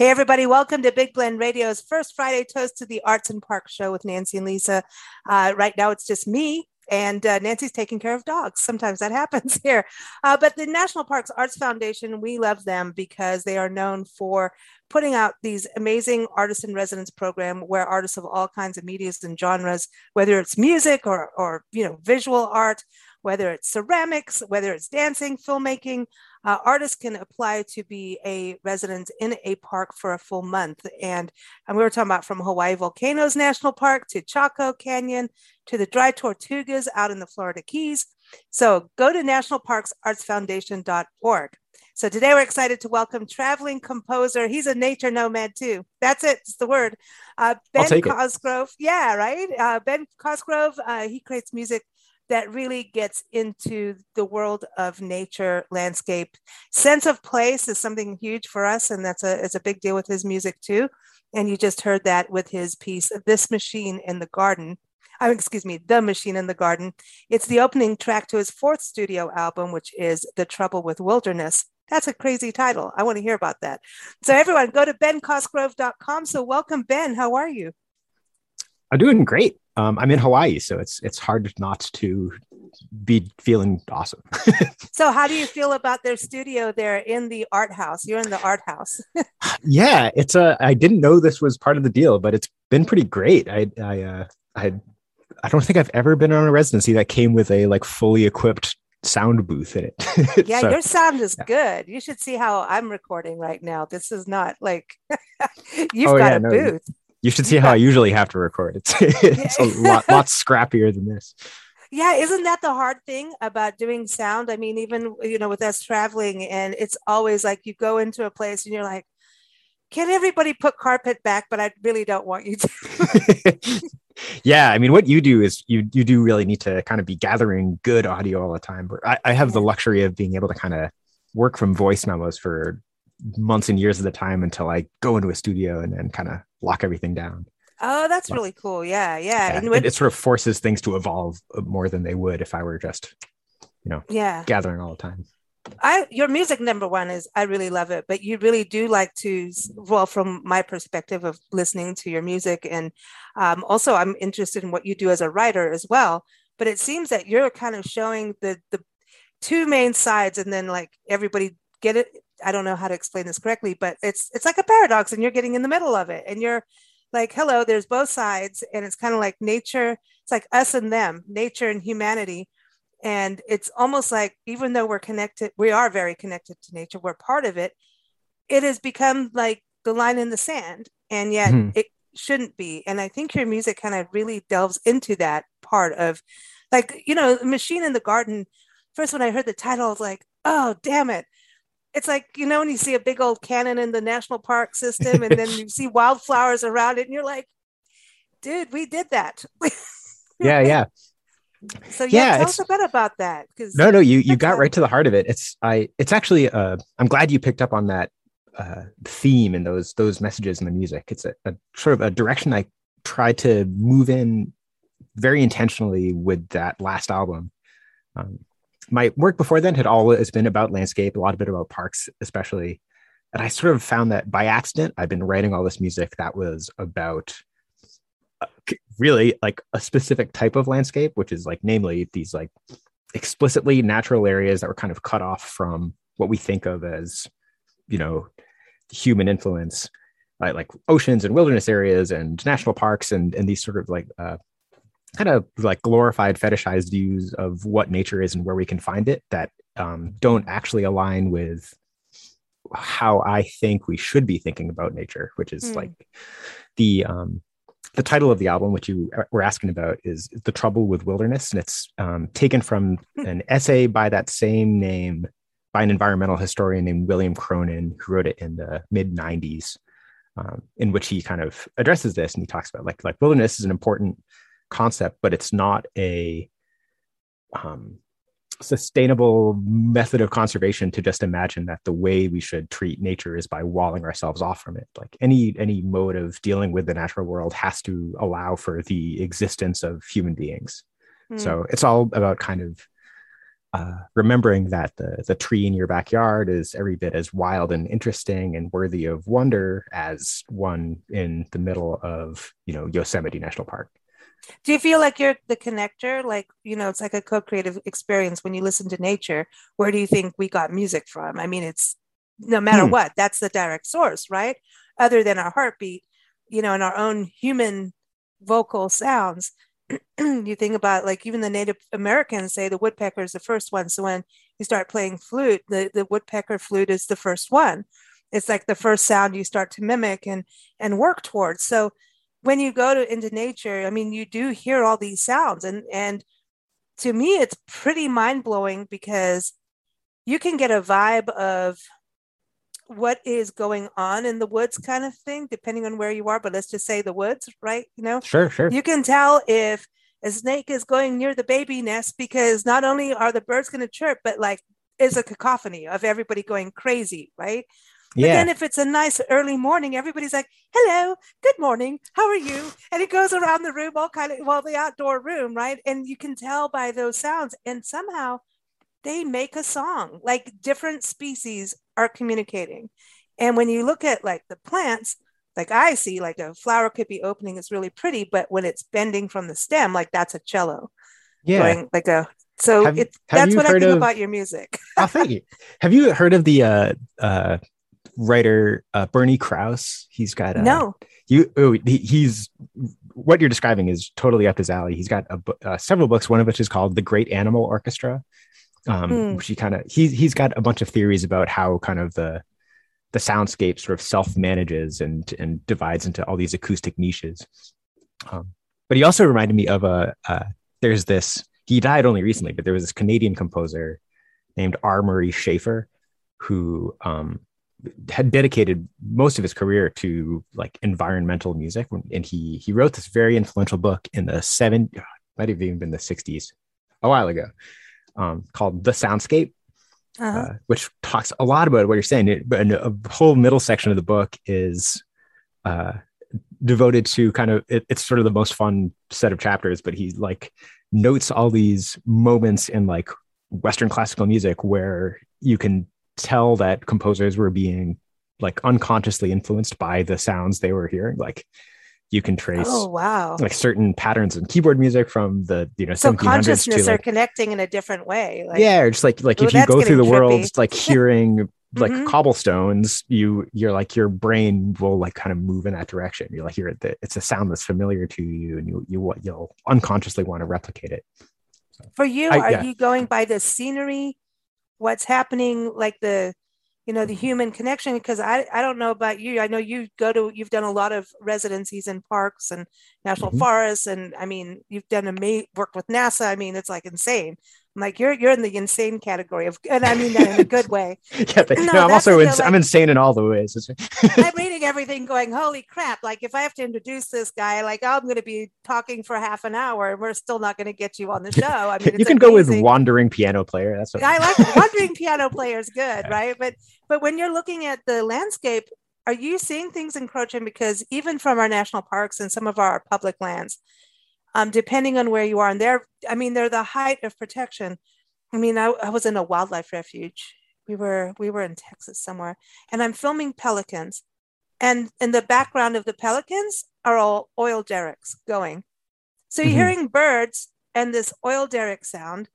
Hey, everybody, welcome to Big Blend Radio's first Friday Toast to the Arts and Park show with Nancy and Lisa. Uh, right now, it's just me, and uh, Nancy's taking care of dogs. Sometimes that happens here. Uh, but the National Parks Arts Foundation, we love them because they are known for putting out these amazing artist in residence program where artists of all kinds of medias and genres, whether it's music or, or you know, visual art, whether it's ceramics, whether it's dancing, filmmaking, uh, artists can apply to be a resident in a park for a full month. And, and we were talking about from Hawaii Volcanoes National Park to Chaco Canyon to the Dry Tortugas out in the Florida Keys. So go to nationalparksartsfoundation.org. So today we're excited to welcome traveling composer. He's a nature nomad too. That's it. It's the word. Uh, ben Cosgrove. It. Yeah, right. Uh, ben Cosgrove. Uh, he creates music that really gets into the world of nature, landscape. Sense of place is something huge for us, and that's a, it's a big deal with his music too. And you just heard that with his piece, This Machine in the Garden. Oh, excuse me, The Machine in the Garden. It's the opening track to his fourth studio album, which is The Trouble with Wilderness. That's a crazy title. I want to hear about that. So, everyone, go to bencosgrove.com. So, welcome, Ben. How are you? I'm doing great. Um, I'm in Hawaii, so it's it's hard not to be feeling awesome. so, how do you feel about their studio there in the art house? You're in the art house. yeah, it's a. I didn't know this was part of the deal, but it's been pretty great. I I uh, I I don't think I've ever been on a residency that came with a like fully equipped sound booth in it. yeah, so, your sound is yeah. good. You should see how I'm recording right now. This is not like you've oh, got yeah, a no, booth. You should see how I usually have to record. It's it's a lot lot scrappier than this. Yeah, isn't that the hard thing about doing sound? I mean, even you know, with us traveling, and it's always like you go into a place and you're like, "Can everybody put carpet back?" But I really don't want you to. yeah, I mean, what you do is you you do really need to kind of be gathering good audio all the time. But I, I have the luxury of being able to kind of work from voice memos for months and years at a time until I go into a studio and then kind of lock everything down. Oh, that's but, really cool. Yeah, yeah. yeah and when, it, it, sort of forces things to evolve uh, more than they would if I were just, you know, yeah, gathering all the time. I your music number one is I really love it, but you really do like to well from my perspective of listening to your music and um, also I'm interested in what you do as a writer as well. But it seems that you're kind of showing the the two main sides, and then like everybody get it I don't know how to explain this correctly, but it's it's like a paradox, and you're getting in the middle of it, and you're like, hello, there's both sides, and it's kind of like nature. It's like us and them, nature and humanity, and it's almost like even though we're connected, we are very connected to nature. We're part of it. It has become like the line in the sand, and yet mm-hmm. it shouldn't be. And I think your music kind of really delves into that part of, like you know, machine in the garden. First, when I heard the title, I was like, oh damn it it's like you know when you see a big old cannon in the national park system and then you see wildflowers around it and you're like dude we did that. Yeah yeah. So yeah, yeah tell us a bit about that because no no you you got right to the heart of it. It's i it's actually uh i'm glad you picked up on that uh theme and those those messages in the music. It's a, a sort of a direction i tried to move in very intentionally with that last album. Um, my work before then had always been about landscape, a lot of it about parks, especially. And I sort of found that by accident, I've been writing all this music that was about uh, really like a specific type of landscape, which is like, namely, these like explicitly natural areas that were kind of cut off from what we think of as, you know, human influence, like, like oceans and wilderness areas and national parks and, and these sort of like uh, kind of like glorified fetishized views of what nature is and where we can find it that um, don't actually align with how I think we should be thinking about nature, which is mm. like the um, the title of the album, which you were asking about, is "The Trouble with Wilderness," and it's um, taken from hmm. an essay by that same name by an environmental historian named William Cronon, who wrote it in the mid '90s, um, in which he kind of addresses this and he talks about like like wilderness is an important concept, but it's not a um, sustainable method of conservation to just imagine that the way we should treat nature is by walling ourselves off from it. Like any any mode of dealing with the natural world has to allow for the existence of human beings. Mm. so it's all about kind of uh, remembering that the, the tree in your backyard is every bit as wild and interesting and worthy of wonder as one in the middle of you know yosemite national park do you feel like you're the connector? Like, you know, it's like a co creative experience when you listen to nature. Where do you think we got music from? I mean, it's no matter hmm. what, that's the direct source, right? Other than our heartbeat, you know, and our own human vocal sounds. you think about like even the Native Americans say the woodpecker is the first one. So when you start playing flute, the, the woodpecker flute is the first one. It's like the first sound you start to mimic and and work towards. So when you go to into nature, I mean, you do hear all these sounds, and and to me, it's pretty mind blowing because you can get a vibe of what is going on in the woods kind of thing depending on where you are but let's just say the woods right you know sure sure you can tell if a snake is going near the baby nest because not only are the birds going to chirp, but like is a cacophony of everybody going crazy, right? But yeah then if it's a nice early morning, everybody's like, hello, good morning, how are you? And it goes around the room, all kind of, well, the outdoor room, right? And you can tell by those sounds. And somehow they make a song, like different species are communicating. And when you look at like the plants, like I see, like a flower could be opening, it's really pretty, but when it's bending from the stem, like that's a cello. yeah Going like a, so Have- it's, have that's what I think of- about your music. oh thank you have you heard of the uh uh writer uh bernie krause he's got a, no. you oh, he, he's what you're describing is totally up his alley he's got a, uh, several books one of which is called the great animal orchestra um Hmm. which he kind of he's he's got a bunch of theories about how kind of the the soundscape sort of self manages and and divides into all these acoustic niches um, but he also reminded me of a uh, there's this he died only recently but there was this canadian composer named r murray schafer who um had dedicated most of his career to like environmental music and he he wrote this very influential book in the seven might have even been the 60s a while ago um, called the soundscape Uh-huh. uh, which talks a lot about what you're saying it, but a whole middle section of the book is uh, devoted to kind of it, it's sort of the most fun set of chapters but he like notes all these moments in like western classical music where you can tell that composers were being like unconsciously influenced by the sounds they were hearing like you can trace oh, wow. like certain patterns in keyboard music from the you know So 1700s consciousness to are connecting in a different way. Like, yeah or just like like Ooh, if you go through the getting world like hearing like Mhm. cobblestones you you're like your brain will like kind of move in that direction you're like you're the, it's a sound that's familiar to you and you you what you'll unconsciously want to replicate it For you, I- are yeah. you going by the scenery, what's happening, like the, you know, the human connection? Because I, I don't know about you. I know you go to, you've done a lot of residencies in parks and national Mhm. forests, and I mean, you've done a ma- work with NASA. I mean, it's like insane. I'm like, you're you're in the insane category of, and I mean that in a good way. yeah but, No, no, i'm also what they're i'm insane in all the ways I'm reading everything going, holy crap. Like, if I have to introduce this guy, like, I'm going to be talking for half an hour and we're still not going to get you on the show. I mean, you can go with wandering piano player that's what I like wandering piano players good, Yeah. right? But but when you're looking at the landscape, are you seeing things encroaching? Because even from our national parks and some of our public lands, um, depending on where you are, and they're, I mean, they're the height of protection. I mean, I, I was in a wildlife refuge. We were we were in Texas somewhere, and I'm filming pelicans, and in the background of the pelicans are all oil derricks going. So you're Mhm. hearing birds and this oil derrick sound,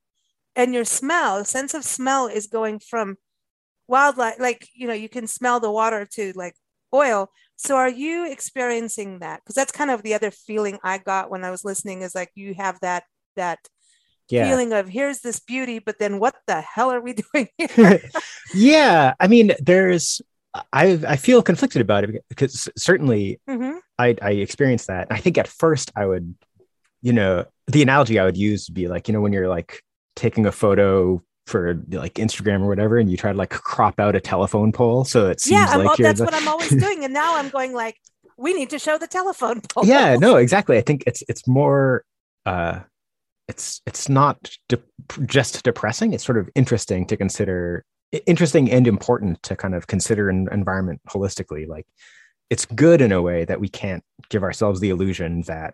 and your smell, sense of smell, is going from wildlife, like you know, you can smell the water to like oil. So are you experiencing that? Because that's kind of the other feeling I got when I was listening. Is like you have that that yeah feeling of here's this beauty, but then what the hell are we doing here? yeah i mean there's i i feel conflicted about it because certainly Mhm. I, I experienced that. I think at first I would, you know, the analogy I would use would be like, you know, when you're like taking a photo for like Instagram or whatever, and you try to like crop out a telephone pole. So it seems Yeah, I'm, like that's the- what I'm always doing. And now I'm going like, we need to show the telephone pole. yeah, no, exactly. I think it's, it's more, uh, it's, it's not de- just depressing. It's sort of interesting to consider interesting and important to kind of consider an environment holistically. Like it's good in a way that we can't give ourselves the illusion that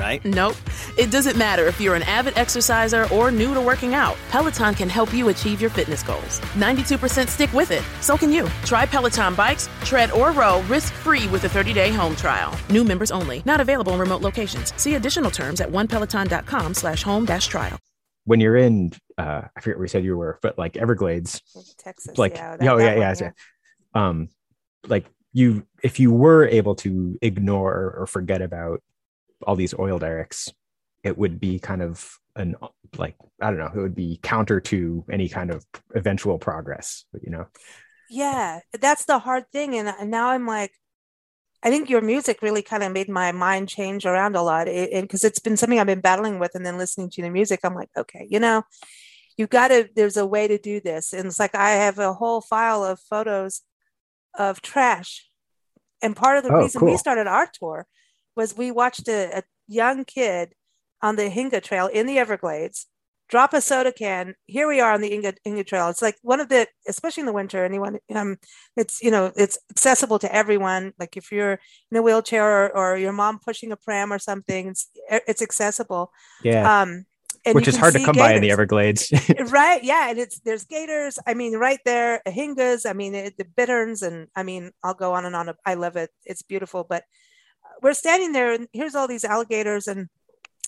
right? Nope. It doesn't matter if you're an avid exerciser or new to working out. Peloton can help you achieve your fitness goals. 92% stick with it. So can you. Try Peloton bikes, tread, or row risk-free with a 30-day home trial. New members only. Not available in remote locations. See additional terms at onepeloton.com slash home dash trial. when you're in uh i forget where you said you were but like everglades Texas. like yeah, yeah, that- yeah, yeah, one, yeah. um like you if you were able to ignore or forget about all these oil derricks it would be kind of an like i don't know it would be counter to any kind of eventual progress you know? Yeah that's the hard thing and, now i'm like i think your music really kind of made my mind change around a lot it, and because it's been something i've been battling with and then listening to the music i'm like okay you know you've got to there's a way to do this and it's like i have a whole file of photos of trash and part of the Oh, reason we started our tour was we watched a, a young kid on the Anhinga trail in the everglades drop a soda can. Here we are on the Inga, Inga Trail. It's like one of the, especially in the winter, anyone, um, it's, you know, it's accessible to everyone. Like if you're in a wheelchair or, or your mom pushing a pram or something, it's, it's accessible. yeah Um, and which is hard to come by in the everglades right. Yeah. And it's, there's gators. I mean, right there, anhingas. I mean, it, the bitterns. And I mean, I'll go on and on. I love it. It's beautiful. But we're standing there and here's all these alligators and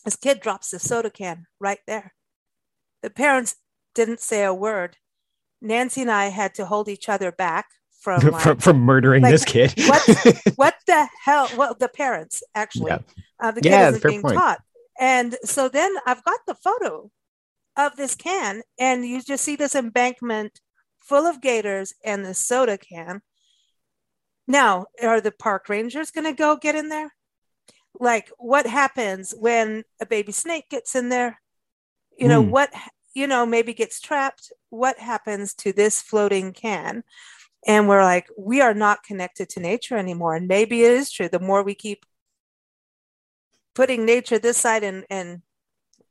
this kid drops the soda can right there. The parents didn't say a word. Nancy and I had to hold each other back from like, from, from murdering like, this kid what- what the hell? Well, the parents actually. Yeah. Uh, the kid Yeah, isn't being point. taught. And so then I've got the photo of this can, and you just see this embankment full of gators and the soda can. Now, are the park rangers going to go get in there? Like, what happens when a baby snake gets in there? You know, Hmm. what, you know, maybe gets trapped. What happens to this floating can? And we're like, we are not connected to nature anymore. And maybe it is true. The more we keep putting nature this side and, and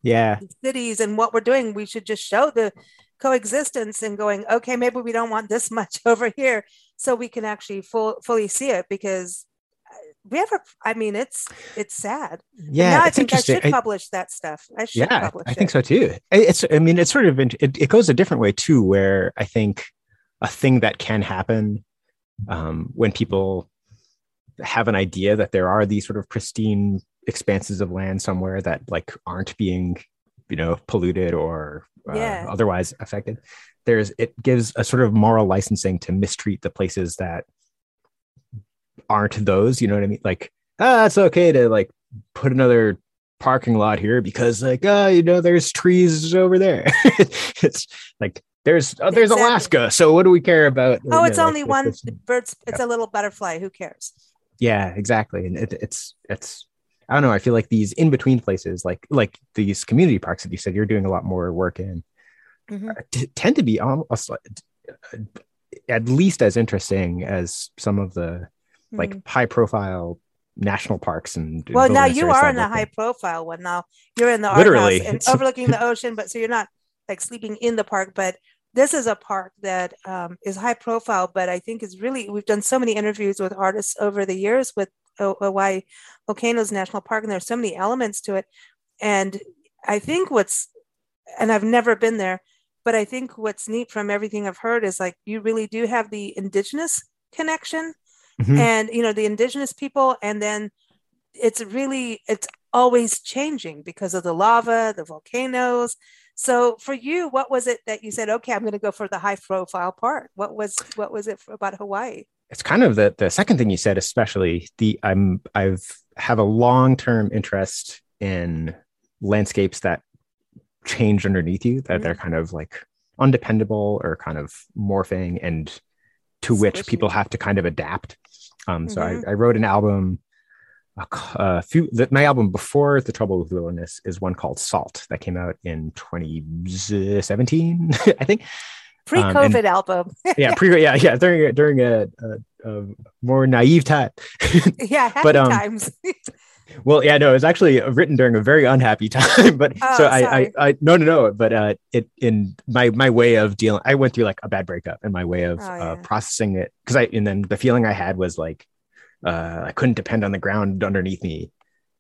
yeah cities and what we're doing, we should just show the coexistence and going, okay, maybe we don't want this much over here, so we can actually full, fully see it because uh, we have a, I mean, it's it's sad. yeah now I think I should I- publish that stuff. I should yeah i think it. so too I- it's i mean it's sort of it, it goes a different way too where i think a thing that can happen um, when people have an idea that there are these sort of pristine expanses of land somewhere that like aren't being you know polluted or uh, Yeah. otherwise affected there's it gives a sort of moral licensing to mistreat the places that aren't those you know what i mean like ah it's okay to like put another parking lot here because like uh you know there's trees over there it's like there's oh, there's Exactly. alaska so what do we care about Oh, you it's know, only like, one this- bird's. It's a little butterfly. Who cares? yeah exactly and it, it's it's i don't know i feel like these in between places like like these community parks that you said you're doing a lot more work in Mhm. t- tend to be almost like, at least as interesting as some of the like Mhm. high profile national parks and well, now you are in a high profile one. Now you're in the art Literally, house and overlooking the ocean, but so you're not like sleeping in the park. But this is a park that um, is high profile, but I think is really we've done so many interviews with artists over the years with Hawaii Volcanoes National Park, and there's so many elements to it. And I think what's and I've never been there, but I think what's neat from everything I've heard is like you really do have the indigenous connection Mhm. and you know the indigenous people and then it's really it's always changing because of the lava the volcanoes so for you what was it that you said okay i'm going to go for the high profile part what was what was it for, about hawaii it's kind of the the second thing you said especially the i'm i've have a long-term interest in landscapes that change underneath you that they're kind of like undependable or kind of morphing and to which people have to kind of adapt. Um so Mhm. I, I wrote an album a few the, my album before the trouble with wilderness is one called salt that came out in 2017 i think pre-covid album. Yeah pre yeah yeah during a, during a, a, a more naive time yeah happy But, um, times. well yeah no it was actually written during a very unhappy time but Oh, so I, I i no no no but uh it in my my way of dealing i went through like a bad breakup and my way of Oh, uh, processing it because i and then the feeling i had was like uh i couldn't depend on the ground underneath me.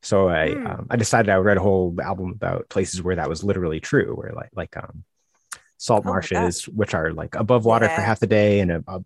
So i Hmm. um, i decided i would write a whole album about places where that was literally true where like like um salt Oh marshes which are like above water for half the day and uh,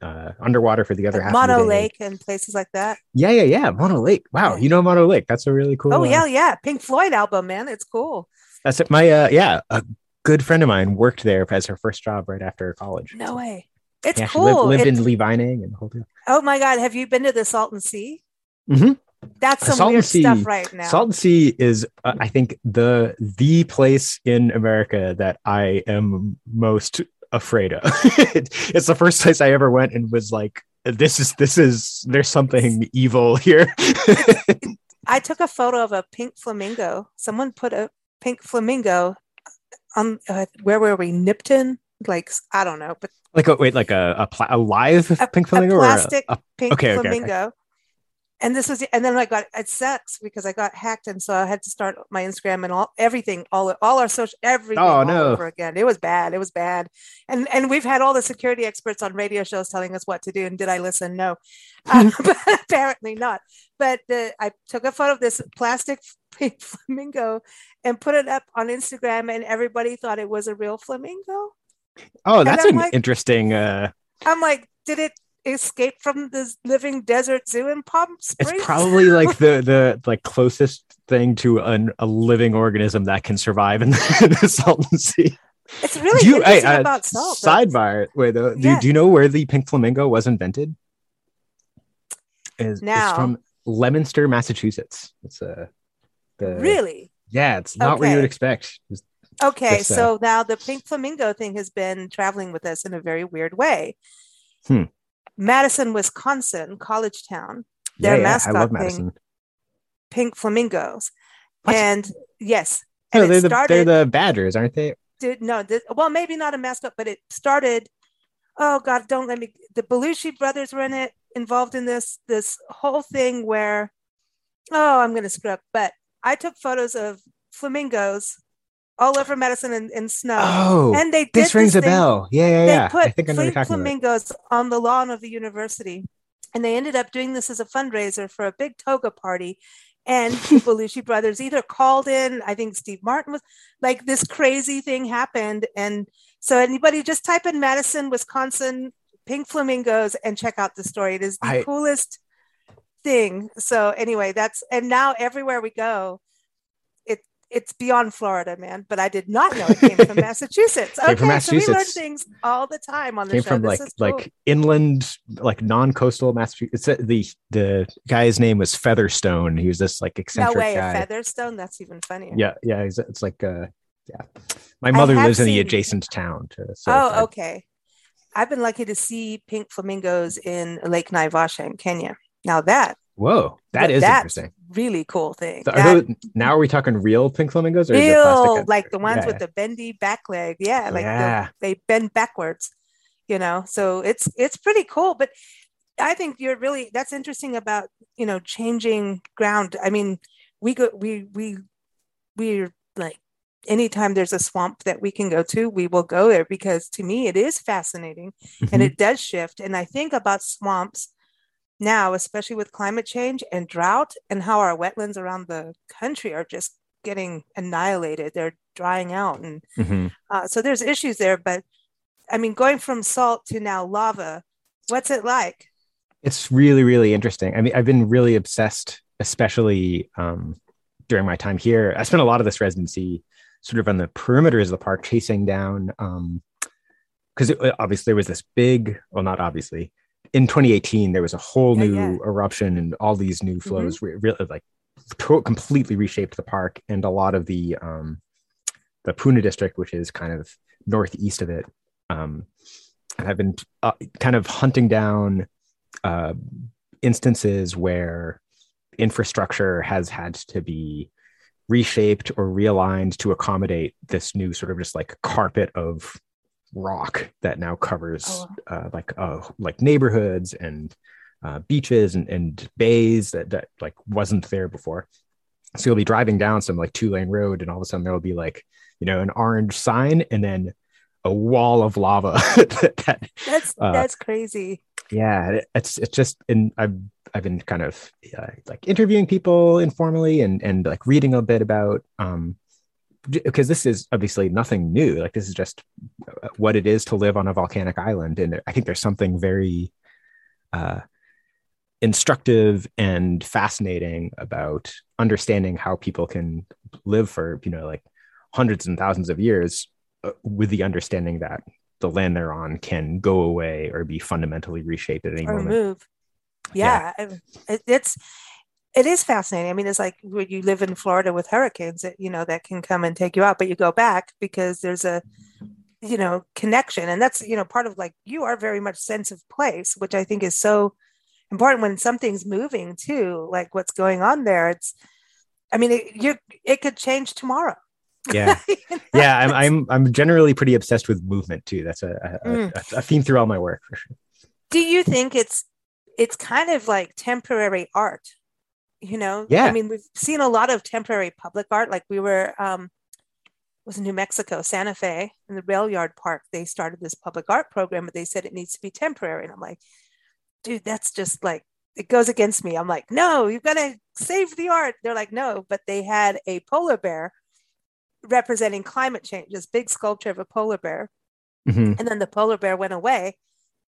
uh, underwater for the other Like half of the mono lake and places like that Yeah, yeah, yeah. Mono Lake. Wow, Yeah. you know Mono Lake. That's a really cool. oh uh, yeah yeah pink floyd album man it's cool That's it. My uh, yeah, a good friend of mine worked there as her first job right after college. No way. It's yeah, lived, cool. lived It's- in Lee Vining and the whole deal. oh my God. Have you been to the Salton Sea? Mhm. That's some Salton weird Sea- stuff right now. Salton Sea is, uh, I think, the the place in America that I am most afraid of. it's the first place I ever went and was like, "This is this is there's something evil here." I took a photo of a pink flamingo. Someone put a pink flamingo on uh, where were we? Nipton? Like I don't know, but like, a, wait, like a a, pla- a live a, pink a flamingo or a- plastic a, pink okay, okay, okay. And this was, and then I got it sucks because I got hacked, and so I had to start my Instagram and all everything, all all our social everything Oh, all no. over again. It was bad. It was bad, and and we've had all the security experts on radio shows telling us what to do. And did I listen? No, uh, but apparently not. But the, I took a photo of this plastic pink flamingo and put it up on Instagram, and everybody thought it was a real flamingo. Oh, that's an like- interesting. uh I'm like, did it escape from this living desert zoo in Palm Springs? It's probably like the the like closest thing to an, a living organism that can survive in the, the Salton Sea. It's really Do you, interesting uh, about salt. Sidebar: Wait, though, do, Yeah. do you know where the pink flamingo was invented? Is Now. it's from Leominster, Massachusetts. It's a the Really? yeah. It's not where you would expect. It's- Okay, Just, uh, so now the pink flamingo thing has been traveling with us in a very weird way. Hmm. Madison, Wisconsin, college town, yeah, Their yeah, I mascot love thing. Madison. pink flamingos. What? And yes, No, and they're the they're the Badgers, aren't they? did, no, this, well, maybe not a mascot, but it started. Oh God, don't let me. The Belushi brothers were in it, involved in this this whole thing where, oh, I'm going to screw up. But I took photos of flamingos all over Madison and, in snow, Oh, and they did this rings a thing- bell. Yeah, yeah, They put I think I know what you're pink about. flamingos on the lawn of the university, and they ended up doing this as a fundraiser for a big toga party. And the Belushi brothers either called in, I think Steve Martin was like this crazy thing happened. And so anybody just type in Madison, Wisconsin, pink flamingos and check out the story. It is the I- coolest thing. So anyway, that's and now everywhere we go, it's beyond Florida, man. But I did not know it came from Massachusetts. Came Okay, from so we learn things all the time on the came show. from This like cool. like inland like non-coastal massachusetts It's, uh, the the guy's name was featherstone he was this like no eccentric way, guy a Featherstone. That's even funnier. yeah yeah it's, it's like uh yeah my mother lives in the adjacent town to so oh, I- okay. I've been lucky to see pink flamingos in Lake Naivasha in Kenya. Now that whoa that th- is that's interesting. really cool thing. So are That- those, now are we talking real pink flamingos or is plastic real like the ones Yeah, with the bendy back leg. Yeah like the- they bend backwards you know? So it's it's pretty cool but i think you're really that's interesting about you know changing ground. I mean we go we we we're like anytime there's a swamp that we can go to we will go there because to me it is fascinating and Mhm. it does shift. And i think about swamps now especially with climate change and drought and how our wetlands around the country are just getting annihilated they're drying out and Mhm. uh, so there's issues there but i mean going from salt to now lava what's it like? It's really really interesting. I mean i've been really obsessed especially um, during my time here. I spent a lot of this residency sort of on the perimeters of the park chasing down because obviously there was this big well not obviously in 2018 there was a whole Yeah, new yeah. eruption and all these new flows re- really like to- completely reshaped the park and a lot of the um the puna district which is kind of northeast of it um and i've been uh, kind of hunting down uh, instances where infrastructure has had to be reshaped or realigned to accommodate this new sort of just like carpet of rock that now covers Oh. uh, like uh, like neighborhoods and uh, beaches and, and bays that, that like wasn't there before. So you'll be driving down some like two lane road and all of a sudden there will be like you know an orange sign and then a wall of lava that, that that's Uh, that's crazy yeah it- it's it's just and i've i've been kind of uh, like interviewing people informally and and like reading a bit about um because this is obviously nothing new like this is just uh, what it is to live on a volcanic island and i think there's something very uh instructive and fascinating about understanding how people can live for you know like hundreds and thousands of years uh, with the understanding that the land they're on can go away or be fundamentally reshaped at any or moment. move. Yeah, it, it's it is fascinating. I mean, it's like when you live in Florida with hurricanes that you know that can come and take you out, but you go back because there's a you know connection, and that's you know part of like you are very much sense of place, which I think is so important when something's moving too, like what's going on there. It's, I mean, it, you it could change tomorrow. Yeah. You know? Yeah. I'm, I'm, I'm generally pretty obsessed with movement too. That's a, a, Mm. a, a theme through all my work for sure. do you think it's it's kind of like temporary art you know? Yeah. i mean we've seen a lot of temporary public art. Like we were um was in new mexico santa fe in the rail yard park. They started this public art program but they said it needs to be temporary. And i'm like dude that's just like it goes against me. I'm like no you've got to save the art. They're like no but they had a polar bear representing climate change this big sculpture of a polar bear. Mhm. and then the polar bear went away.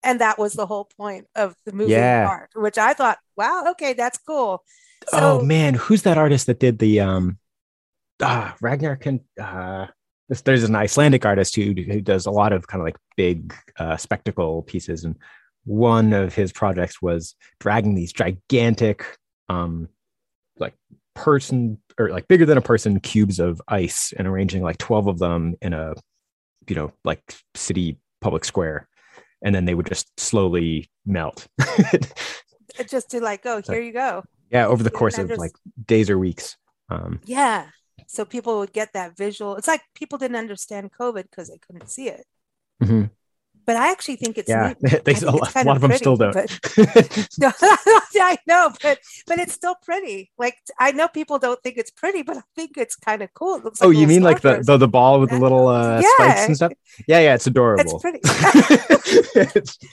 And that was the whole point of the movie Yeah. art which i thought wow okay that's cool oh man, who's that artist that did the um ah Ragnar can uh this, there's an Icelandic artist who who does a lot of kind of like big uh spectacle pieces and one of his projects was dragging these gigantic um like person or like bigger than a person cubes of ice and arranging like 12 of them in a you know like city public square and then they would just slowly melt. Just to like oh here you go yeah over the course of just- like days or weeks um yeah so people would get that visual it's like people didn't understand covid because they couldn't see it Mhm. But i actually think it's yeah neat. they, I a, think lot, a lot of them pretty, still don't but- No, I know, but but it's still pretty. Like I know people don't think it's pretty, but I think it's kind of cool. It looks oh like you mean like the, the the ball with the little uh Yeah. spikes and stuff yeah yeah it's adorable It's pretty.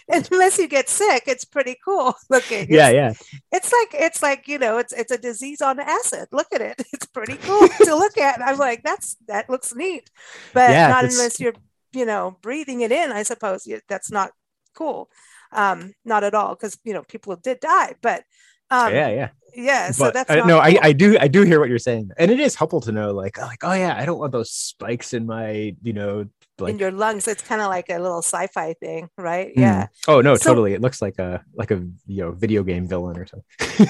Unless you get sick, it's pretty cool looking. yeah It's- yeah it's like it's like you know it's it's a disease on acid look at it it's pretty cool to look at i'm like that's that looks neat but Yeah, not unless you're you know breathing it in i suppose that's not cool um not at all because you know people did die but um yeah yeah yeah so but that's I, not no I. I do i do hear what you're saying and it is helpful to know like like oh yeah i don't want those spikes in my you know like in your lungs it's kind of like a little sci-fi thing right? Hmm. yeah. Oh no So- totally. It looks like a like a you know video game villain or something.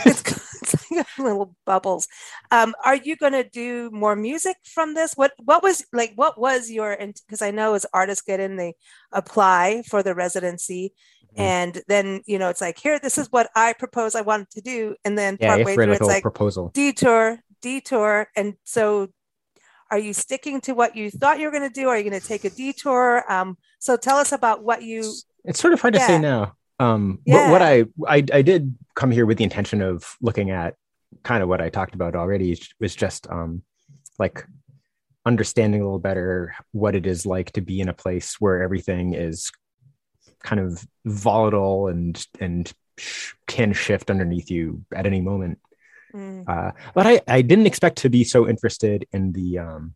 It's, it's like little bubbles. Um are you going to do more music from this? What what was like what was your because i know as artists get in they apply for the residency Mhm. and then you know it's like here this is what i propose i wanted to do and then yeah you have partway through it's like proposal. Detour detour and so are you sticking to what you thought you were going to do? Are you going to take a detour? Um so tell us about what you it's sort of hard to say now. Um what, what I, I i did come here with the intention of looking at kind of what i talked about already was just um like understanding a little better what it is like to be in a place where everything is kind of volatile and and sh- can shift underneath you at any moment mm, uh but i i didn't expect to be so interested in the um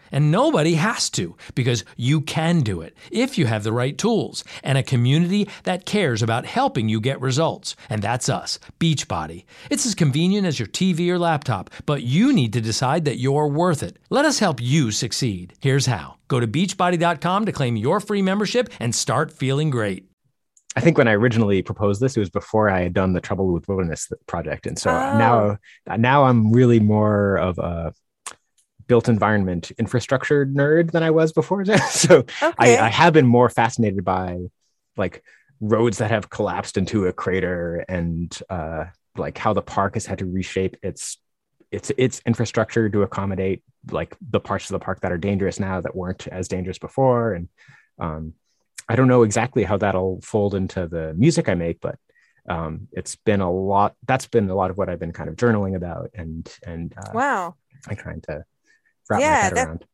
And nobody has to because you can do it if you have the right tools and a community that cares about helping you get results. And that's us, Beachbody. It's as convenient as your TV or laptop, but you need to decide that you're worth it. Let us help you succeed. Here's how go to beachbody.com to claim your free membership and start feeling great. I think when I originally proposed this, it was before I had done the Trouble with Wilderness project, and so Oh. now now I'm really more of a built environment infrastructure nerd than I was before. so okay I, I have been more fascinated by like roads that have collapsed into a crater and uh, like how the park has had to reshape its its its infrastructure to accommodate like the parts of the park that are dangerous now that weren't as dangerous before and um, I don't know exactly how that'll fold into the music I make, but um, it's been a lot. That's been a lot of what I've been kind of journaling about, and and uh, wow, I'm trying to Yeah, that- around.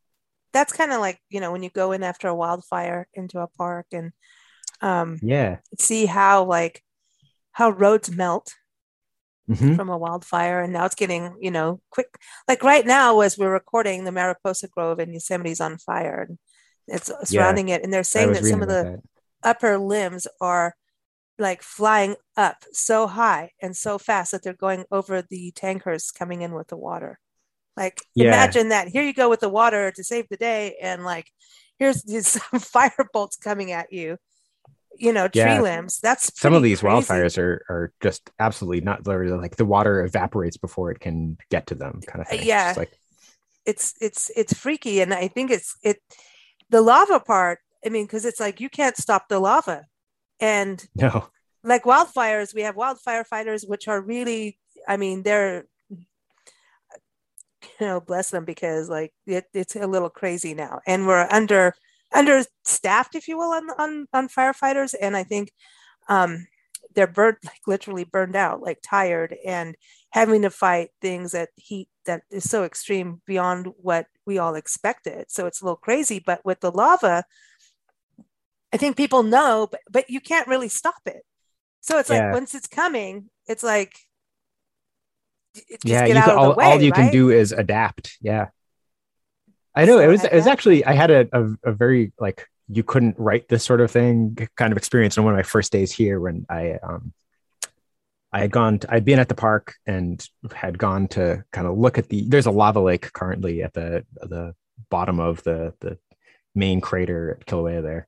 that's kind of like you know when you go in after a wildfire into a park and um, Yeah. see how like how roads melt Mhm. from a wildfire and now it's getting you know quick like right now as we're recording the mariposa grove in yosemite's on fire and it's surrounding it and they're saying that some of the about upper limbs are like flying up so high and so fast that they're going over the tankers coming in with the water like Yeah. imagine that here you go with the water to save the day and like here's these fire bolts coming at you you know tree Yeah. limbs that's some of these crazy. wildfires are are just absolutely not like the water evaporates before it can get to them kind of Uh, thing. Yeah. just like it's it's it's freaky and i think it's it the lava part i mean because it's like you can't stop the lava and no. like wildfires we have wildfire fighters which are really i mean they're you know bless them because like it, it's a little crazy now. And we're under understaffed if you will on on, on firefighters. And i think um they're burnt like literally burned out like tired and having to fight things at heat that is so extreme beyond what we all expected. So it's a little crazy. But with the lava i think people know but, but you can't really stop it. So it's Yeah. like once it's coming it's like yeah, you can, all, way, all you can do is adapt. Yeah. I know it was it was actually I had a, a a very like you couldn't write this sort of thing kind of experience on one of my first days here when I um I had gone to, I'd been at the park and had gone to kind of look at the there's a lava lake currently at the the bottom of the the main crater at Kilauea there.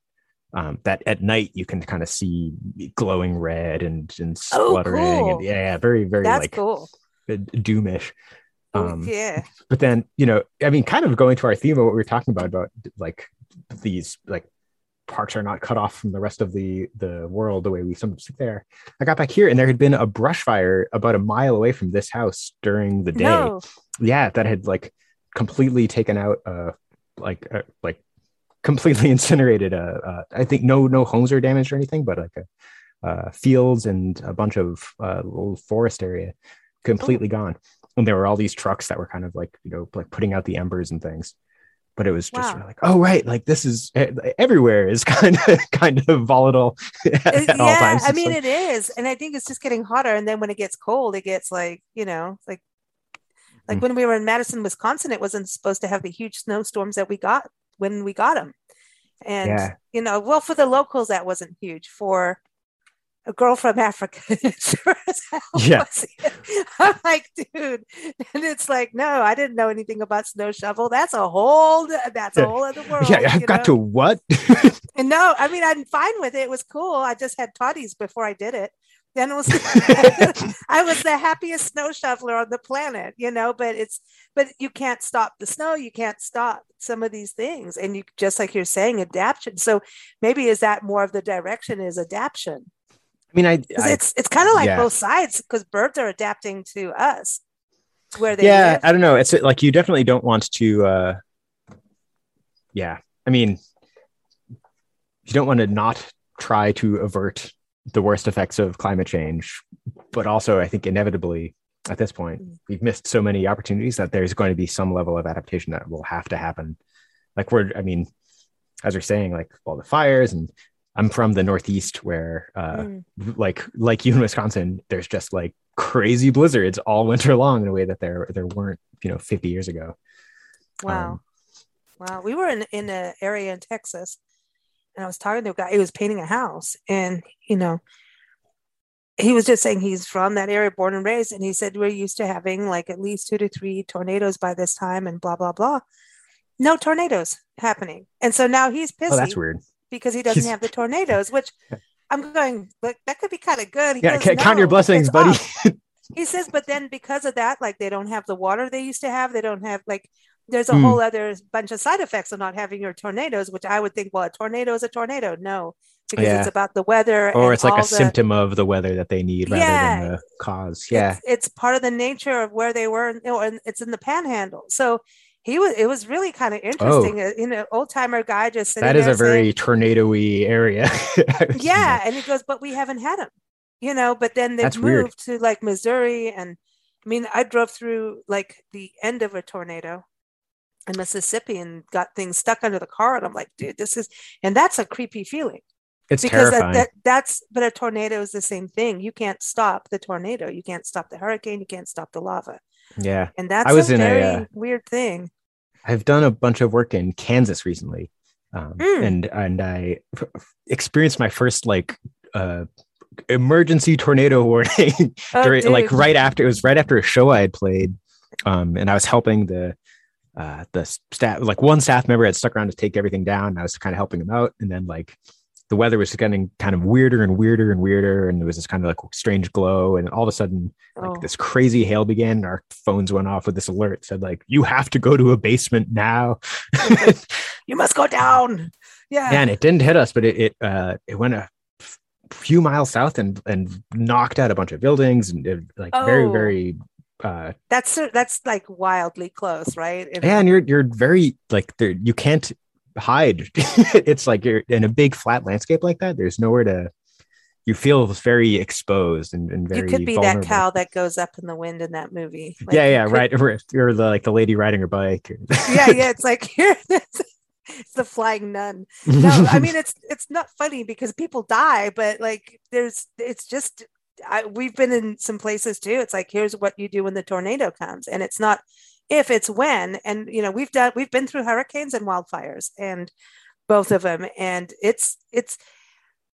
Um, that at night you can kind of see glowing red and and Oh, spluttering cool. and yeah, yeah very very that's like cool doomish. Um, yeah. but then you know i mean kind of going to our theme of what we were talking about about like these like parks are not cut off from the rest of the the world the way we sometimes think there i got back here and there had been a brush fire about a mile away from this house during the day. No. Yeah that had like completely taken out uh like uh, like completely incinerated uh, uh i think no no homes are damaged or anything but like a, uh fields and a bunch of uh little forest area completely gone. And there were all these trucks that were kind of like you know like putting out the embers and things. But it was just Wow. like oh right like this is eh, everywhere is kind of kind of volatile at, at all yeah times. I mean like- it is. And i think it's just getting hotter. And then when it gets cold it gets like you know like like Mm. when we were in madison wisconsin it wasn't supposed to have the huge snowstorms that we got when we got them and Yeah. you know well for the locals that wasn't huge. For a girl from Africa. it sure as hell Yeah. I'm like, dude, and it's like, no, I didn't know anything about snow shovel. That's a whole, that's a Yeah. whole other world. yeah i've got know? to what And no, I mean, I'm fine with it. It was cool. I just had toddies before I did it. Then it was, I was the happiest snow shoveler on the planet, you know. But it's, but you can't stop the snow. You can't stop some of these things, and you just like you're saying, adaptation. So maybe is that more of the direction is adaptation? I mean i, I it's it's kind of like yeah. both sides because birds are adapting to us where they yeah live. i don't know it's like you definitely don't want to uh yeah i mean you don't want to not try to avert the worst effects of climate change but also i think inevitably at this point Mm. we've missed so many opportunities that there's going to be some level of adaptation that will have to happen like we're i mean as you're saying like all the fires and i'm from the northeast where uh Mm. like like you in Wisconsin, there's just like crazy blizzards all winter long in a way that there there weren't, you know, 50 years ago. Wow. Um, Wow. We were in in an area in Texas and I was talking to a guy, he was painting a house and you know, he was just saying he's from that area, born and raised, and he said we're used to having like at least two to three tornadoes by this time and blah blah blah. No tornadoes happening. And so now he's pissy Oh, that's weird. Because he doesn't He's- have the tornadoes, which I'm going, look, that could be kind of good. He Yeah, goes, count your blessings, buddy. he says but then because of that like they don't have the water they used to have they don't have like there's a Hmm. whole other bunch of side effects of not having your tornadoes which i would think well a tornado is a tornado no because Yeah. it's about the weather or it's like a the- symptom of the weather that they need rather Yeah. than the cause. Yeah. it's, it's part of the nature of where they were and it's in the panhandle so he was it was really kind of interesting. Uh, You know, old timer guy just Oh. That is a very tornado-y area. yeah, and he goes, but we haven't had them, you know. But then they That's moved weird. to like Missouri, and I mean, I drove through like the end of a tornado in Mississippi and got things stuck under the car, and I'm like, dude, this is, and that's a creepy feeling It's because that, that that's but a tornado is the same thing. You can't stop the tornado, you can't stop the hurricane, you can't stop the lava, yeah. and that's I was a in a, very uh, weird thing. I've done a bunch of work in Kansas recently, um, Mm. and and I experienced my first like uh, emergency tornado warning Oh, during like right after it was right after a show I had played, um, and I was helping the uh, the staff like one staff member had stuck around to take everything down. And I was kind of helping him out, and then like the weather was getting kind of weirder and weirder and weirder, and there was this kind of like strange glow, and all of a sudden like Oh. this crazy hail began and our phones went off with this alert said like you have to go to a basement now you must go down. Yeah. and it didn't hit us but it it, uh, it went a few miles south and and knocked out a bunch of buildings and it, like very Oh. very uh that's that's like wildly close, right? If- and you're you're very like there you can't hide it's like you're in a big flat landscape like that there's nowhere to you feel very exposed and, and very you could be vulnerable. that cow that goes up in the wind in that movie. Like, yeah yeah could- right or, or the, like the lady riding her bike yeah, yeah. It's like here, it's the flying nun. No, I mean it's it's not funny because people die, but like there's it's just I, we've been in some places too. It's like here's what you do when the tornado comes, and it's not if it's when. And you know we've done we've been through hurricanes and wildfires, and both of them, and it's it's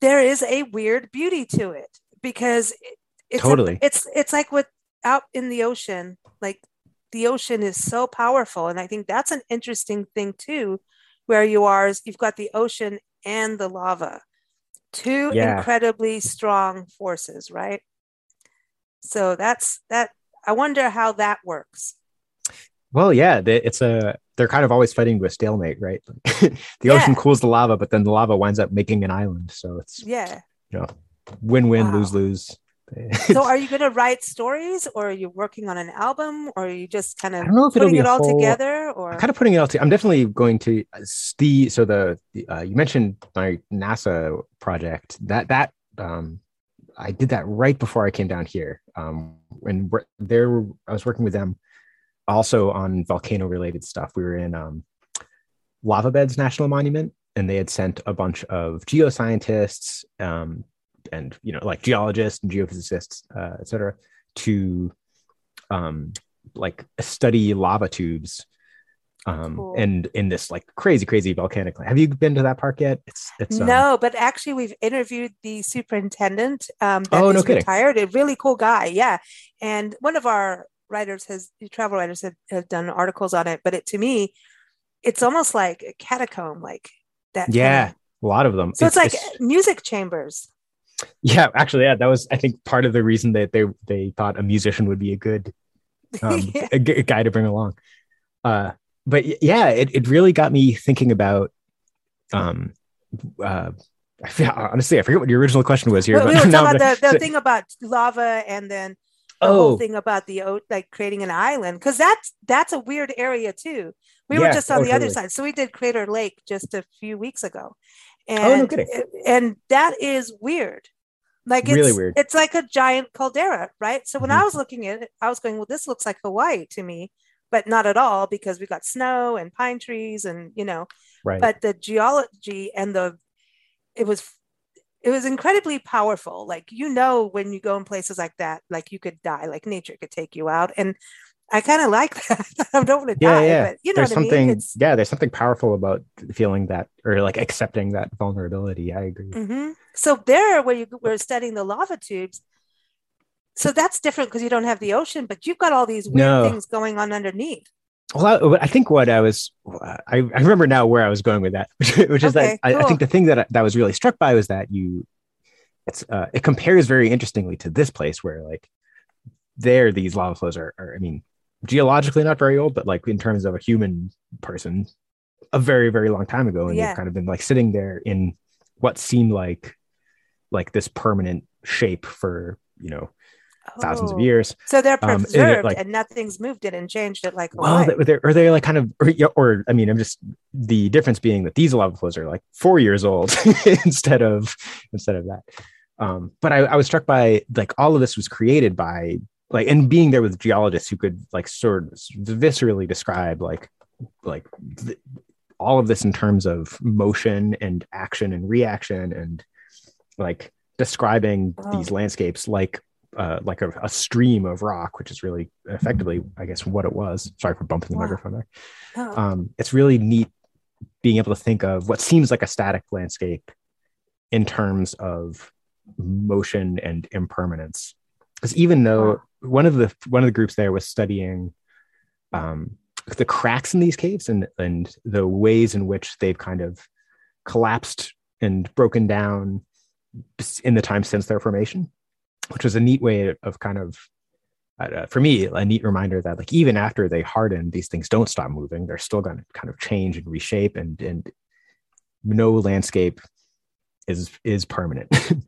there is a weird beauty to it because it, it's a- Totally. it's it's like with out in the ocean, like the ocean is so powerful, and I think that's an interesting thing too where you are is you've got the ocean and the lava two Yeah. incredibly strong forces right so that's that i wonder how that works Well, yeah, they, it's a they're kind of always fighting to a stalemate, right? the Yeah. ocean cools the lava, but then the lava winds up making an island. So it's yeah you know win-win, Wow. lose-lose. so are you going to write stories or are you working on an album or are you just kind of don't know if putting it all whole- together or I'm kind of putting it all. together? I'm definitely going to uh, the so the, the uh, you mentioned my NASA project that that um I did that right before I came down here. Um, and there I was working with them also on volcano related stuff. We were in um, Lava Beds National Monument, and they had sent a bunch of geoscientists um, and you know like geologists and geophysicists, uh, et cetera, to um, like study lava tubes um Cool. and in this like crazy crazy volcanic have you been to that park yet it's it's um, no, but actually, we've interviewed the superintendent. Um, that Oh, no is kidding. retired. A really cool guy, yeah. And one of our writers has travel writers have, have done articles on it. But it to me, it's almost like a catacomb, like that. kind yeah of- a lot of them so it's, like music chambers. yeah actually yeah that was i think part of the reason that they they thought a musician would be a good um, Yeah. a, a guy to bring along uh but yeah it, it really got me thinking about um uh I feel, honestly i forget what your original question was here Well, we were now about the, the thing about lava and then the whole oh thing about the o- like creating an island because that's that's a weird area too. We were just on oh, the other side, so we did Crater Lake just a few weeks ago, Oh, no and kidding. and that is weird. Like it's Really weird. It's like a giant caldera, right? So when I Mhm. was looking at it, I was going, "Well, this looks like Hawaii to me," but not at all because we got snow and pine trees, and you know, right but the geology and the it was it was incredibly powerful like you know when you go in places like that like you could die like nature could take you out and i kind of like that i don't want to yeah die yeah but you know there's what i something mean yeah there's something powerful about feeling that or like accepting that vulnerability i agree Mhm. so there where you were studying the lava tubes so that's different because you don't have the ocean but you've got all these weird No. things going on underneath Well, I, I think what I was, I, I remember now where I was going with that, which, which is Okay, that I, I think the thing that I, that was really struck by was that you, it's, uh, it compares very interestingly to this place where like there these lava flows are, are, I mean, geologically not very old, but like in terms of a human person, a very very long time ago, and Yeah. they've kind of been like sitting there in what seemed like like this permanent shape for you know thousands of Oh. years. So they're Um, and preserved like- and nothing's moved it and changed it like Well, they, they're, or they're like kind of, or, or I mean, I'm just the difference being that these lava flows are like four years old instead of instead of that. Um, but I, I was struck by like all of this was created by like and being there with geologists who could like sort of viscerally describe like like th- all of this in terms of motion and action and reaction and like describing Wow. these landscapes like uh, like a, a stream of rock, which is really effectively, I guess, what it was. Sorry for bumping the Wow. microphone there. Oh. Um, it's really neat being able to think of what seems like a static landscape in terms of motion and impermanence. Because even though one of the one of the groups there was studying um, the cracks in these caves and and the ways in which they've kind of collapsed and broken down in the time since their formation, which was a neat way of kind of uh, for me a neat reminder that like even after they harden, these things don't stop moving. They're still going to kind of change and reshape, and and no landscape is is permanent.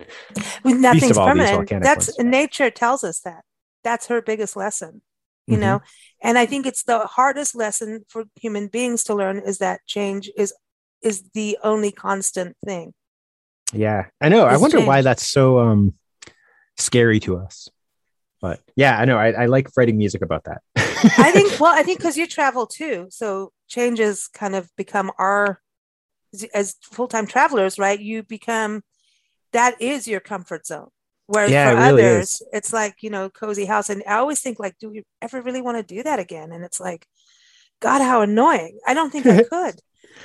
Well, nothing's of all, these permanent. That's ones. nature tells us that. That's her biggest lesson, you Mhm. know. And I think it's the hardest lesson for human beings to learn is that change is is the only constant thing. Yeah, I know. I It's wonder why that's so um scary to us. But yeah, I know. I, I like writing music about that. I think well, I think because you travel too, so changes kind of become our as full time travelers, right? You become that is your comfort zone. Whereas Yeah, for it really others, is. it's like you know, cozy house. And I always think like, do we ever really want to do that again? And it's like, God, how annoying! I don't think I could.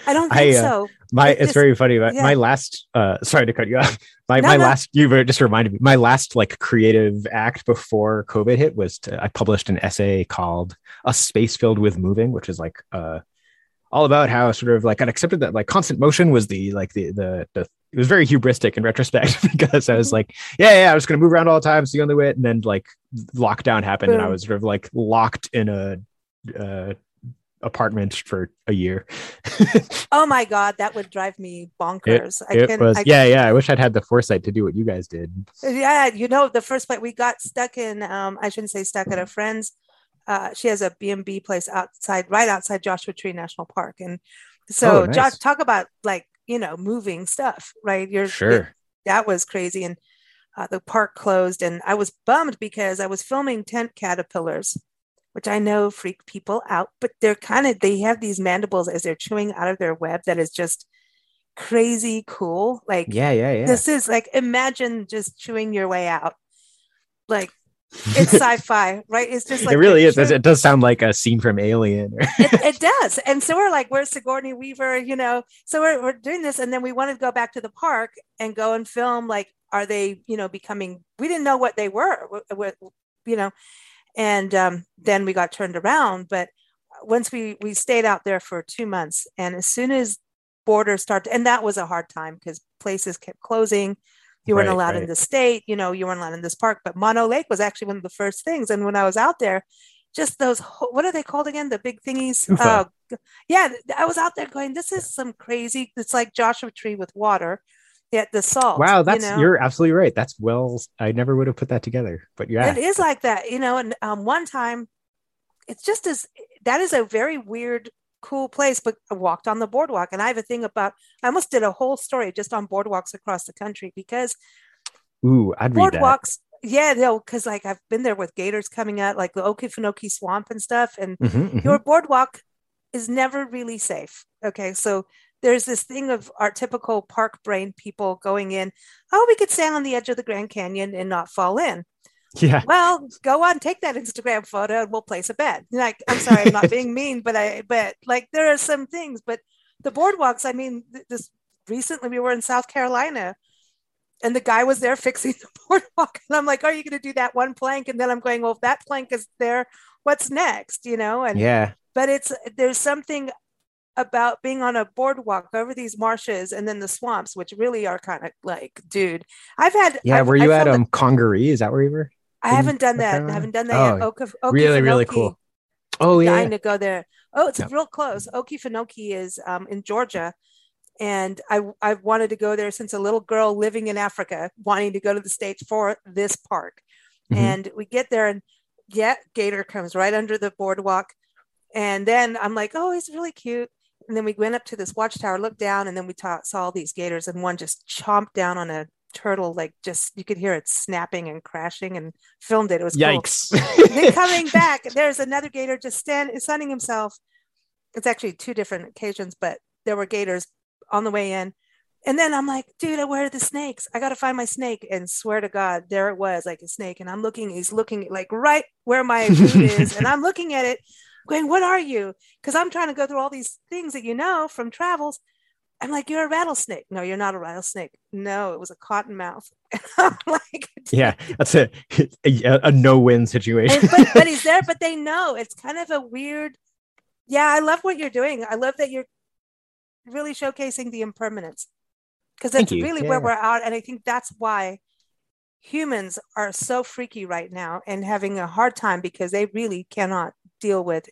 I don't I, think uh, so. my It it's just- very funny. But yeah. my last uh sorry to cut you off. My No, my no. last you just reminded me. My last like creative act before COVID hit was to, I published an essay called "A Space Filled with Moving," which is like uh all about how sort of like I accepted that like constant motion was the like the the the it was very hubristic in retrospect because I was Mhm. like, yeah, yeah, I was gonna move around all the time. It's the only way. And then like lockdown happened and I was sort of like locked in a uh apartment for a year. Oh my God, that would drive me bonkers. I it can, was I yeah yeah i wish i'd had the foresight to do what you guys did Yeah, you know, the first place we got stuck in, um, I shouldn't say stuck at a friend's. Uh, she has a B&B place outside, right outside Joshua Tree National Park. And so, Oh, nice. Josh, talk about like, you know, moving stuff, right? You're sure that was crazy. And uh, the park closed. And I was bummed because I was filming tent caterpillars, which I know freak people out, but they're kind of, they have these mandibles as they're chewing out of their web that is just crazy cool. Like, yeah yeah yeah. this is like imagine just chewing your way out. Like it's sci-fi right? It's just like it really is. It does sound like a scene from alien it, it does. And so we're like where's sigourney weaver you know? So we're, we're doing this and then we wanted to go back to the park and go and film like are they you know becoming we didn't know what they were you know and um, then we got turned around but once we we stayed out there for two months and as soon as borders started and that was a hard time because places kept closing. You weren't Right, allowed in the state you know you weren't allowed in this park but mono lake was actually one of the first things. And when i was out there just those what are they called again? The big thingies. Oh, yeah i was out there going this is some crazy it's like joshua tree with water yet the salt wow you that's know? you're absolutely right that's well i never would have put that together but yeah It is like that, you know. And um, one time, it's just as that is a very weird, cool place. But I walked on the boardwalk, and I have a thing about. I almost did a whole story just on boardwalks across the country because ooh i'd read that boardwalks. Yeah, no, because like I've been there with gators coming out, like the Okefenokee Swamp and stuff, and Mhm, mhm. your boardwalk is never really safe. Okay, so there's this thing of our typical park brain people going in. Oh, we could stand on the edge of the Grand Canyon and not fall in. Yeah. Well go on take that instagram photo and we'll place a bet. Like i'm sorry i'm not being mean but i but like there are some things but the boardwalks i mean th- this recently we were in south carolina and the guy was there fixing the boardwalk and i'm like oh, are you going to do that one plank? And then i'm going well if that plank is there what's next? You know and yeah. but it's there's something about being on a boardwalk over these marshes and then the swamps which really are kind of like dude i've had yeah I've, were you I at um congaree is that where you were I haven't done that. I haven't done that yet. Oh, Oka, really really cool oh yeah Dying to go there. Oh, it's real close. Okefenokee is um, in Georgia, and I I've wanted to go there since a little girl living in Africa, wanting to go to the states for this park. Mhm. And we get there and yeah, Gator comes right under the boardwalk. And then I'm like, oh, he's really cute. And then we went up to this watchtower, looked down, and then we ta- saw all these gators, and one just chomped down on a turtle, like just you could hear it snapping and crashing, and filmed it. It was cool. Yikes! then coming back, there's another gator just stand, sunning himself. It's actually two different occasions, but there were gators on the way in. And then I'm like, dude, where are the snakes? I got to find my snake. And swear to God, there it was, like a snake. And I'm looking, he's looking like right where my food is. And I'm looking at it, going, what are you? Because I'm trying to go through all these things that you know from travels. I'm like, you're a rattlesnake. No, you're not a rattlesnake. No, it was a cottonmouth. I'm like, yeah, that's a a, a no-win situation. and, but, but he's there, but they know it's kind of a weird. Yeah, I love what you're doing. I love that you're really showcasing the impermanence because that's really where we're at. And I think that's why humans are so freaky right now and having a hard time because they really cannot deal with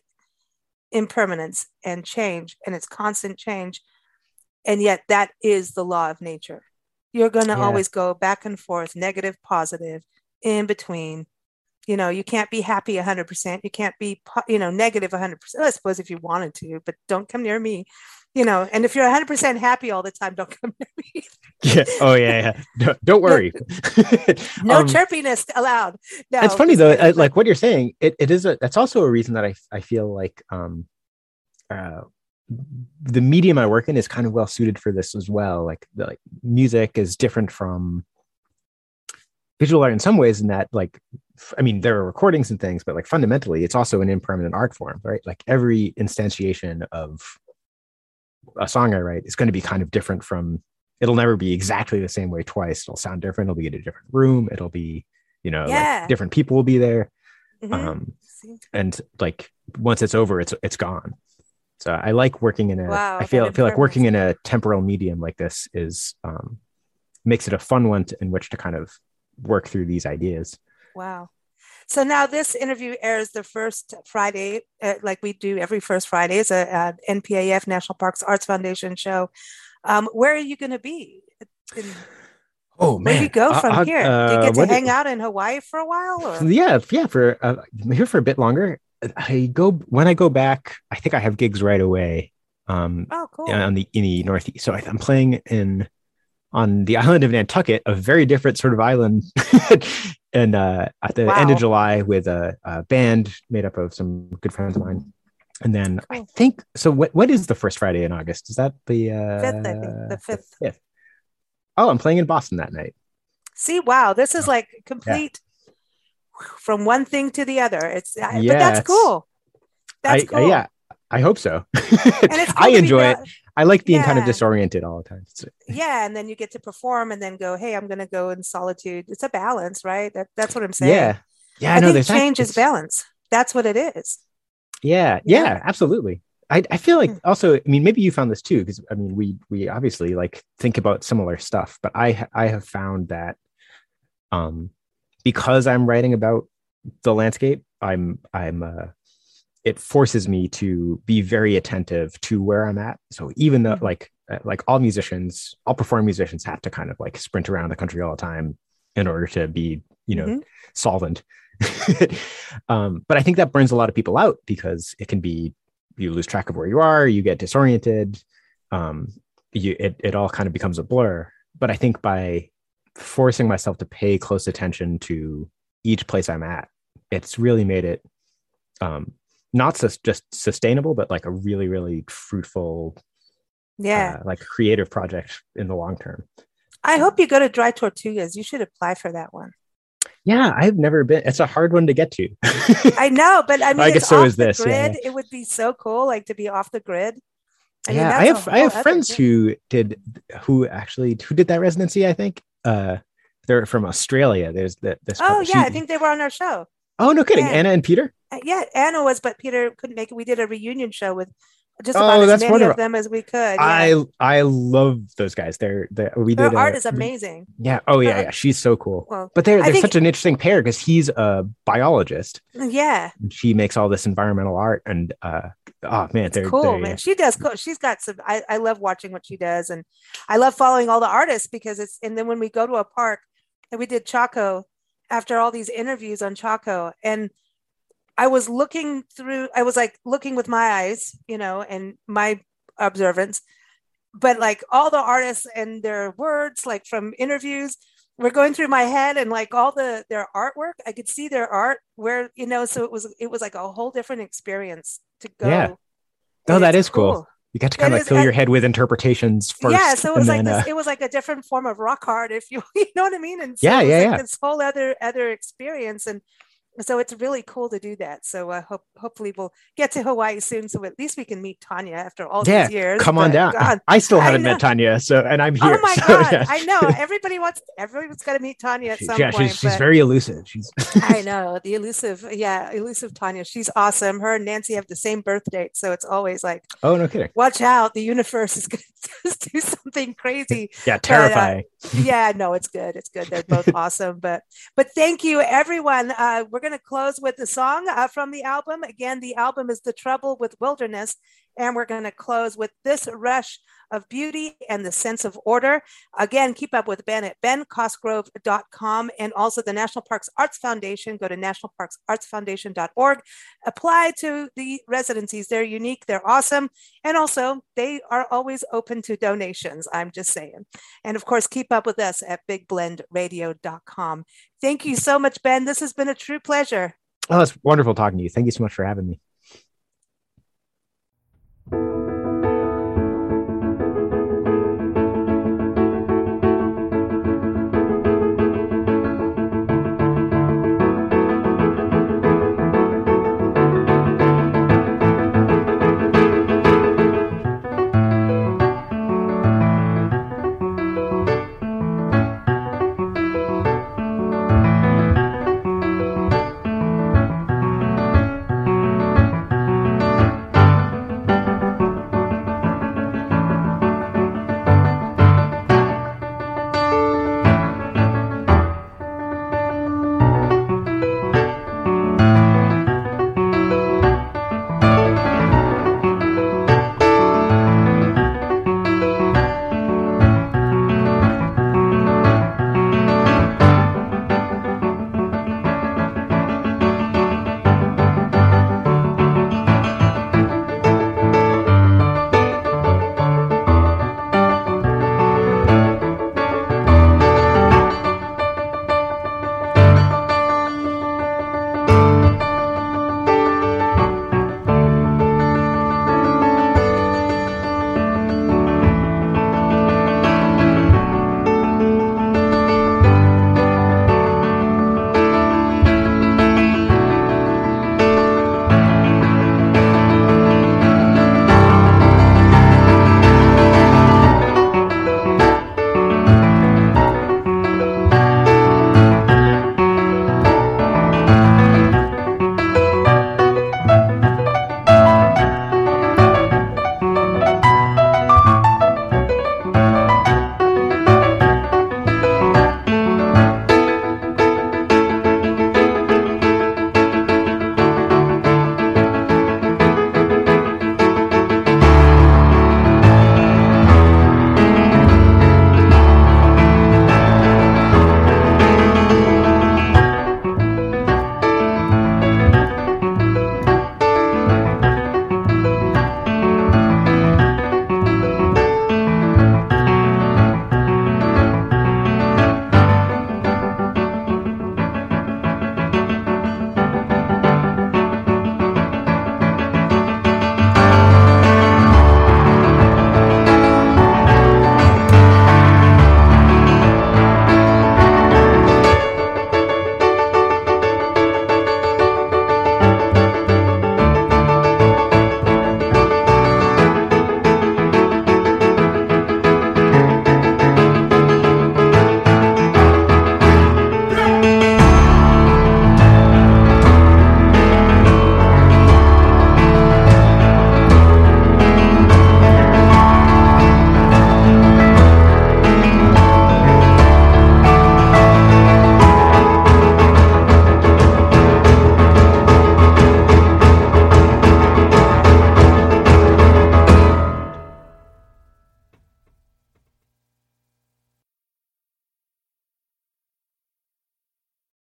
impermanence and change and it's constant change. And yet that is the law of nature. You're going to Yeah. always go back and forth, negative, positive, in between. You know, you can't be happy 100%. You can't be, you know, negative 100%. I suppose if you wanted to, but don't come near me. You know, and if you're 100% happy all the time, don't come near me. yeah. Oh yeah, yeah. Don't, don't worry. No Um, chirpiness allowed. No, it's funny though I- like what you're saying it, it is a that's also a reason that i i feel like um uh the medium i work in is kind of well suited for this as well like the, like music is different from visual art in some ways in that like I mean there are recordings and things but like fundamentally it's also an impermanent art form right like every instantiation of a song i write is going to be kind of different from it'll never be exactly the same way twice. It'll sound different. It'll be in a different room. It'll be you know Yeah. like different people will be there. Mhm. um and like once it's over it's it's gone. So i like working in a I Wow, that feel I feel like working in a temporal medium like this is um makes it a fun one to, in which to kind of work through these ideas. Wow. So now this interview airs the first Friday, uh, like we do every first Friday. It's a, uh NPAF National Parks Arts Foundation show. Um, where are you going to be? In- oh where do you go from I- here? do uh, you get to hang out in Hawaii for a while? Or? yeah yeah for uh, I'm here for a bit longer i go when i go back i think i have gigs right away um Oh, cool. on the in the northeast. So I, I'm playing in on the island of Nantucket, a very different sort of island, and uh, at the end of July with a, a band made up of some good friends of mine. And then I think so. What what is the first Friday in August? Is that the uh, Fifth, I think, the fifth. fifth. Oh, I'm playing in Boston that night. See, wow, this is like complete from one thing to the other. It's, I- but Yeah, that's cool. That's I, cool. Yeah, I hope so. And it's cool I enjoy it. I like being kind of disoriented all the time. It's- Yeah, and then you get to perform and then go, hey, I'm going to go in solitude. It's a balance, right? That, that's what I'm saying. yeah, yeah. I no, think there's change is balance. That's what it is. Yeah, Yeah. yeah, absolutely. I, I feel like Hmm. also, I mean, maybe you found this too, because I mean, we we obviously like think about similar stuff, but I I have found that um because I'm writing about the landscape, I'm I'm uh it forces me to be very attentive to where I'm at. So even though Mhm. like uh, like all musicians, all performing musicians have to kind of like sprint around the country all the time in order to be, you know, Mhm. solvent. um, but I think that burns a lot of people out because it can be you lose track of where you are, you get disoriented, um, you it it all kind of becomes a blur. But I think by forcing myself to pay close attention to each place I'm at, it's really made it um, not sus- just sustainable, but like a really really fruitful, Yeah. uh, like creative project in the long term. I hope you go to Dry Tortugas. You should apply for that one. Yeah, I've never been. It's a hard one to get to. I know, but I mean, I guess so off is this, yeah, Grid. It would be so cool, like to be off the grid. mean, yeah, that's I have I have friends thing. who did who actually who did that residency. I think uh, they're from Australia. There's the, this. Oh yeah, I think they were on our show. Oh no, kidding! Yeah. Anna and Peter. Uh, Yeah, Anna was, but Peter couldn't make it. We did a reunion show with just Oh, as many wonderful. of them as we could. Yeah. I I love those guys. They're they we Her did a- art is amazing. Yeah. Oh yeah, yeah. She's so cool. Well, But they're they're think- such an interesting pair because he's a biologist. yeah, And she makes all this environmental art, and uh, oh man, it's they're cool, they're- man. She does cool. She's got some. I, I love watching what she does, and I love following all the artists because it's. And then when we go to a park, and we did Chaco, after all these interviews on Chaco, and I was looking through. I was like looking with my eyes, you know, and my observance, but like all the artists and their words, like from interviews, were going through my head, and like all the their artwork, I could see their art. Where you know, so it was it was like a whole different experience to go. Yeah. Oh, that is is cool. You got to kind That of is- fill your head with interpretations first. yeah, so it was like then, this, uh, it was like a different form of rock art, if you you know what I mean. And so Yeah, yeah, like yeah. This whole other other experience, and so it's really cool to do that. So I hope hopefully we'll get to Hawaii soon, so at least we can meet Tanya after all yeah, these years. come on But down. God, I still haven't know. met Tanya, so and I'm here. oh my so, God, yeah. I know everybody wants everyone's got to meet Tanya at some yeah, point. she's, she's very elusive. She's I know the elusive, yeah, elusive Tanya. She's awesome. Her and Nancy have the same birth date, so it's always like, oh no kidding. watch out, the universe is going to do something crazy. Yeah, uh, terrifying. yeah no it's good it's good they're both awesome but but thank you everyone uh we're going to close with the song uh, from the album. Again the album is the trouble with wilderness and we're going to close with this rush of beauty and the sense of order again keep up with ben at bencosgrove.com and also the national parks arts foundation go to nationalparksartsfoundation.org apply to the residencies they're unique they're awesome and also they are always open to donations i'm just saying and of course, keep up with us at bigblendradio.com. Thank you so much, Ben. This has been a true pleasure. Oh, it's wonderful talking to you. Thank you so much for having me.